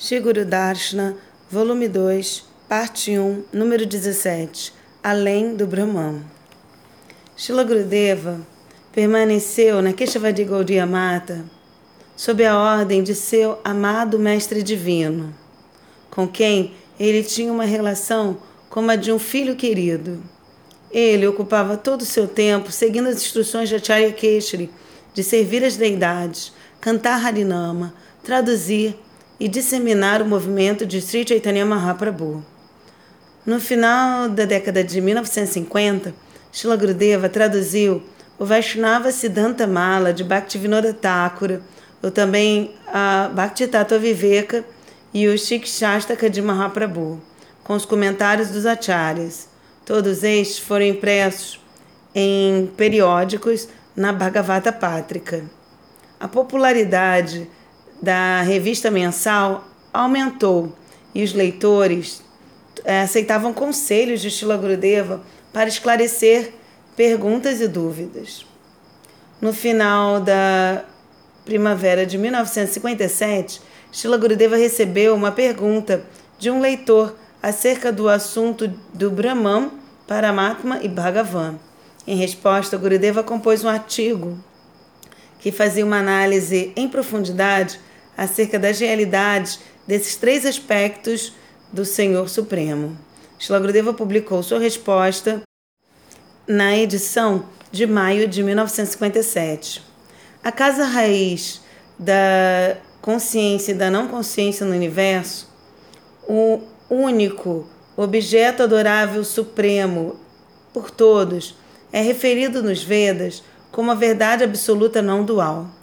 Shiguru Darshana, volume 2, parte 1, número 17, Além do Brahman. Shila Gurudeva permaneceu na Keshavadi Gaudiya Mata sob a ordem de seu amado mestre divino, com quem ele tinha uma relação como a de um filho querido. Ele ocupava todo o seu tempo seguindo as instruções de Acharya Keshari de servir as deidades, cantar Harinama, traduzir e disseminar o movimento de Sri Chaitanya Mahaprabhu. No final da década de 1950, Shila Gurudeva traduziu o Vaishnava Siddhanta Mala de Bhaktivinoda Thakura, ou também a Bhakti Tattva Viveka e o Shikshastaka de Mahaprabhu, com os comentários dos acharyas. Todos estes foram impressos em periódicos na Bhagavata Pátrica. A popularidade da revista mensal aumentou e os leitores é, aceitavam conselhos de Shila Gurudeva para esclarecer perguntas e dúvidas. No final da primavera de 1957, Shila Gurudeva recebeu uma pergunta de um leitor acerca do assunto do Brahman, Paramatma e Bhagavan. Em resposta, Gurudeva compôs um artigo que fazia uma análise em profundidade acerca das realidades desses três aspectos do Senhor Supremo. Shlagrudeva publicou sua resposta na edição de maio de 1957. A casa raiz da consciência e da não consciência no universo, o único objeto adorável supremo por todos, é referido nos Vedas como a verdade absoluta não dual.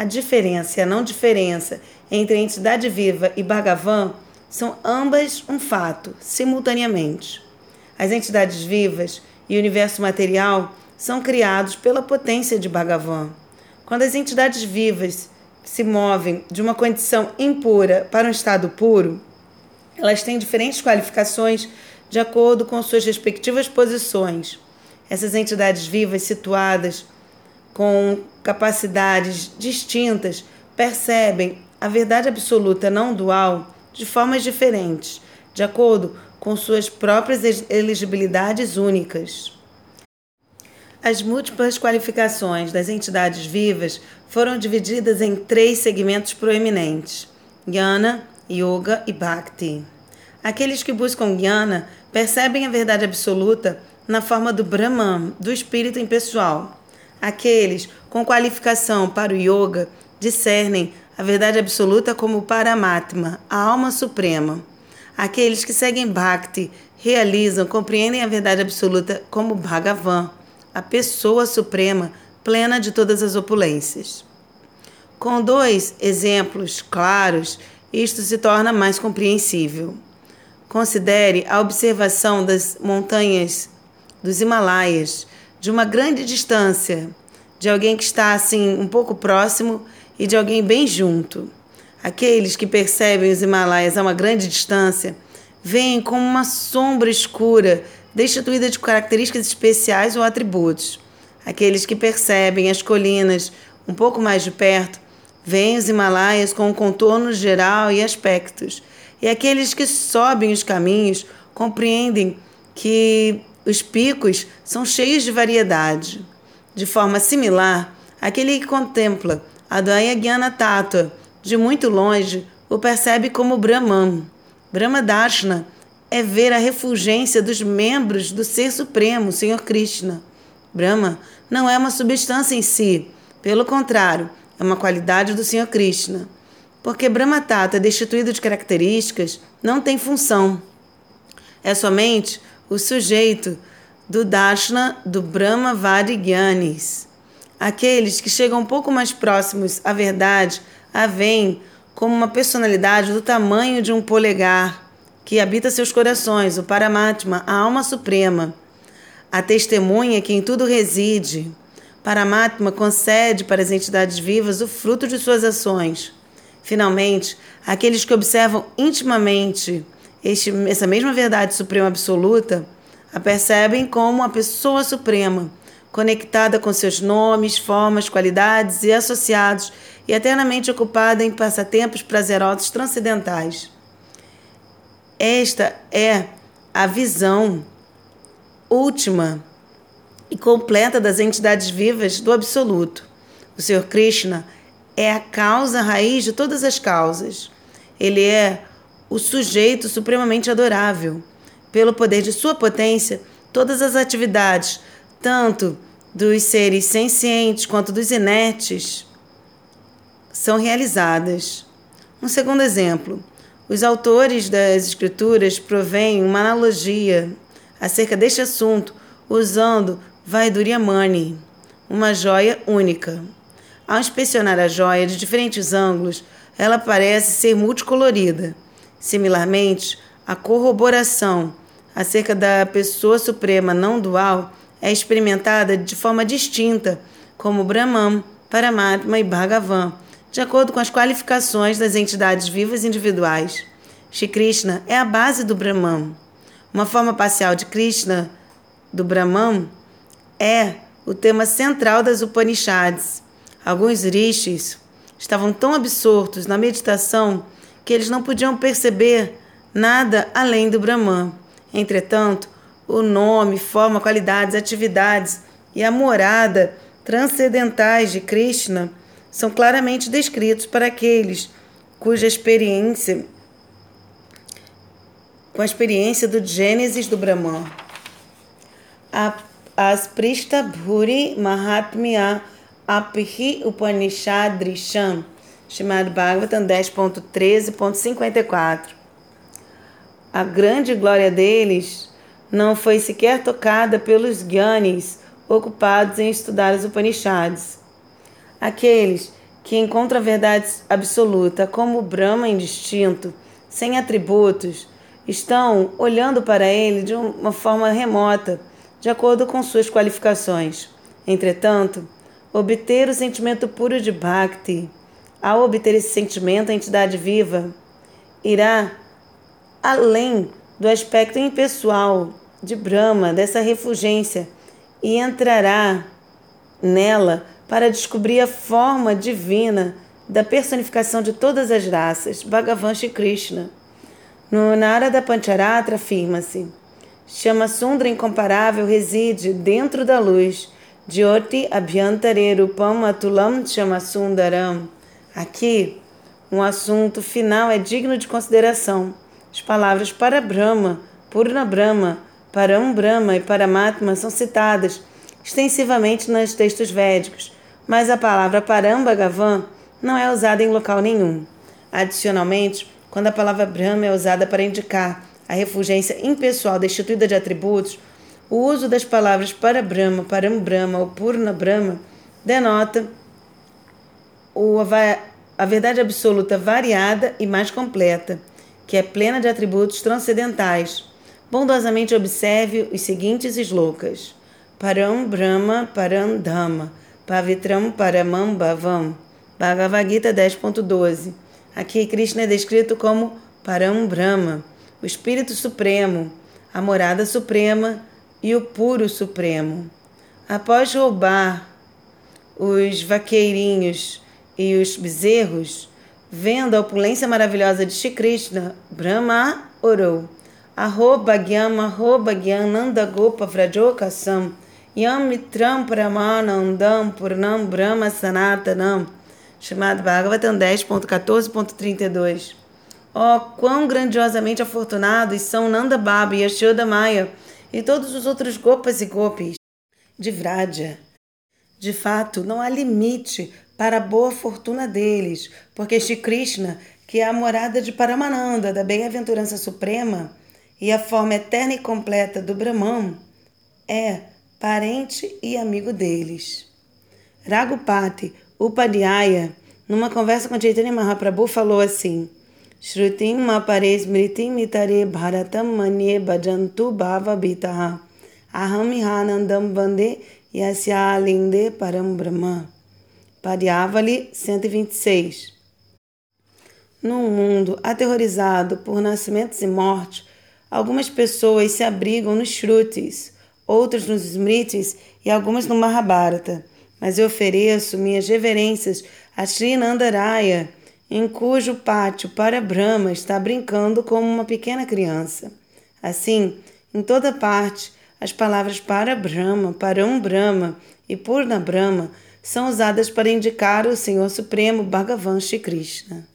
A diferença e a não diferença entre a entidade viva e Bhagavan são ambas um fato, simultaneamente. As entidades vivas e o universo material são criados pela potência de Bhagavan. Quando as entidades vivas se movem de uma condição impura para um estado puro, elas têm diferentes qualificações de acordo com suas respectivas posições. Essas entidades vivas situadas com capacidades distintas percebem a verdade absoluta não dual de formas diferentes, de acordo com suas próprias elegibilidades únicas. As múltiplas qualificações das entidades vivas foram divididas em três segmentos proeminentes: Jnana, Yoga e Bhakti. Aqueles que buscam Jnana percebem a verdade absoluta na forma do Brahman, do espírito impessoal. Aqueles com qualificação para o yoga discernem a verdade absoluta como Paramatma, a alma suprema. Aqueles que seguem Bhakti realizam, compreendem a verdade absoluta como Bhagavan, a pessoa suprema, plena de todas as opulências. Com dois exemplos claros, isto se torna mais compreensível. Considere a observação das montanhas dos Himalaias de uma grande distância, de alguém que está assim um pouco próximo e de alguém bem junto. Aqueles que percebem os Himalaias a uma grande distância veem como uma sombra escura destituída de características especiais ou atributos. Aqueles que percebem as colinas um pouco mais de perto veem os Himalaias com um contorno geral e aspectos. E aqueles que sobem os caminhos compreendem que os picos são cheios de variedade. De forma similar, aquele que contempla a Daya Gyana Tattva de muito longe o percebe como Brahman. Brahma Darshana é ver a refulgência dos membros do Ser Supremo, Senhor Krishna. Brahma não é uma substância em si, pelo contrário, é uma qualidade do Senhor Krishna. Porque Brahma Tata, destituído de características, não tem função. É somente o sujeito do Darshana do Brahma Vadigyanis. Aqueles que chegam um pouco mais próximos à verdade a veem como uma personalidade do tamanho de um polegar que habita seus corações, o Paramatma, a alma suprema, a testemunha que em tudo reside. Paramatma concede para as entidades vivas o fruto de suas ações. Finalmente, aqueles que observam intimamente este, essa mesma verdade suprema absoluta, a percebem como a pessoa suprema, conectada com seus nomes, formas, qualidades e associados e eternamente ocupada em passatempos prazerosos transcendentais. Esta é a visão última e completa das entidades vivas do Absoluto. O Senhor Krishna é a causa raiz de todas as causas. Ele é o sujeito supremamente adorável. Pelo poder de sua potência, todas as atividades, tanto dos seres sencientes quanto dos inertes, são realizadas. Um segundo exemplo: os autores das Escrituras provêm uma analogia acerca deste assunto usando Vaiduriamani, uma joia única. Ao inspecionar a joia de diferentes ângulos, ela parece ser multicolorida. Similarmente, a corroboração acerca da pessoa suprema não dual é experimentada de forma distinta, como Brahman, Paramatma e Bhagavan, de acordo com as qualificações das entidades vivas individuais. Shri Krishna é a base do Brahman. Uma forma parcial de Krishna, do Brahman, é o tema central das Upanishads. Alguns rishis estavam tão absortos na meditação que eles não podiam perceber nada além do Brahman. Entretanto, o nome, forma, qualidades, atividades e a morada transcendentais de Krishna são claramente descritos para aqueles cuja experiência com a experiência do Gênesis do Brahman. As Bhuri Mahatmya Aphi Upanishadrisham, chamado Bhagavatam 10.13.54. A grande glória deles não foi sequer tocada pelos Gyanis ocupados em estudar os Upanishads. Aqueles que encontram a verdade absoluta como Brahma indistinto, sem atributos, estão olhando para ele de uma forma remota, de acordo com suas qualificações. Entretanto, obter o sentimento puro de Bhakti, ao obter esse sentimento, a entidade viva irá além do aspecto impessoal de Brahma, dessa refugência, e entrará nela para descobrir a forma divina da personificação de todas as raças, Bhagavan Shri Krishna. No Narada Pancharatra afirma-se: Chama Sundra incomparável reside dentro da luz. Jyoti Abhyantare Rupam Atulam Chama Sundaram. Aqui, um assunto final é digno de consideração. As palavras para Brahma, Purna Brahma, Param Brahma e Paramatma são citadas extensivamente nos textos védicos, mas a palavra Param Bhagavan não é usada em local nenhum. Adicionalmente, quando a palavra Brahma é usada para indicar a refulgência impessoal destituída de atributos, o uso das palavras para Brahma, Param Brahma ou Purna Brahma denota o, a verdade absoluta variada e mais completa, que é plena de atributos transcendentais. Bondosamente observe os seguintes slokas: Param Brahma Param Dhamma, Pavitram Paramam Bhavam. Bhagavad Gita 10.12 Aqui Krishna é descrito como Param Brahma, o Espírito Supremo, a morada suprema e o puro supremo. Após roubar os vaqueirinhos e os bezerros, vendo a opulência maravilhosa de Shri Krishna, Brahma orou. Arroba gyam, arroba gyam, nanda gopa vrajokasam, yam mitram pramanandam purnam brahma sanatanam chamado Bhagavatam 10.14.32. Ó, oh, quão grandiosamente afortunados são Nanda Baba e Yashoda Maya e todos os outros Gopas e Gopis de Vraja. De fato, não há limite para a boa fortuna deles, porque Shri Krishna, que é a morada de Paramananda, da bem-aventurança suprema, e a forma eterna e completa do Brahman, é parente e amigo deles. Ragupati, Upadhyaya, numa conversa com Chaitanya Mahaprabhu, falou assim: Shrutim mapare smritim mitare bharatam manye bhajantu bhava bitaha aham hanandam vande yasya linde param brahma. Padiavali 126. Num mundo aterrorizado por nascimentos e mortes, algumas pessoas se abrigam nos Shrutis, outras nos Smritis e algumas no Mahabharata. Mas eu ofereço minhas reverências a Srinandaraya, em cujo pátio para Brahma está brincando como uma pequena criança. Assim, em toda parte, as palavras para Brahma, para um Brahma e Purna Brahma são usadas para indicar o Senhor Supremo Bhagavan Shri Krishna.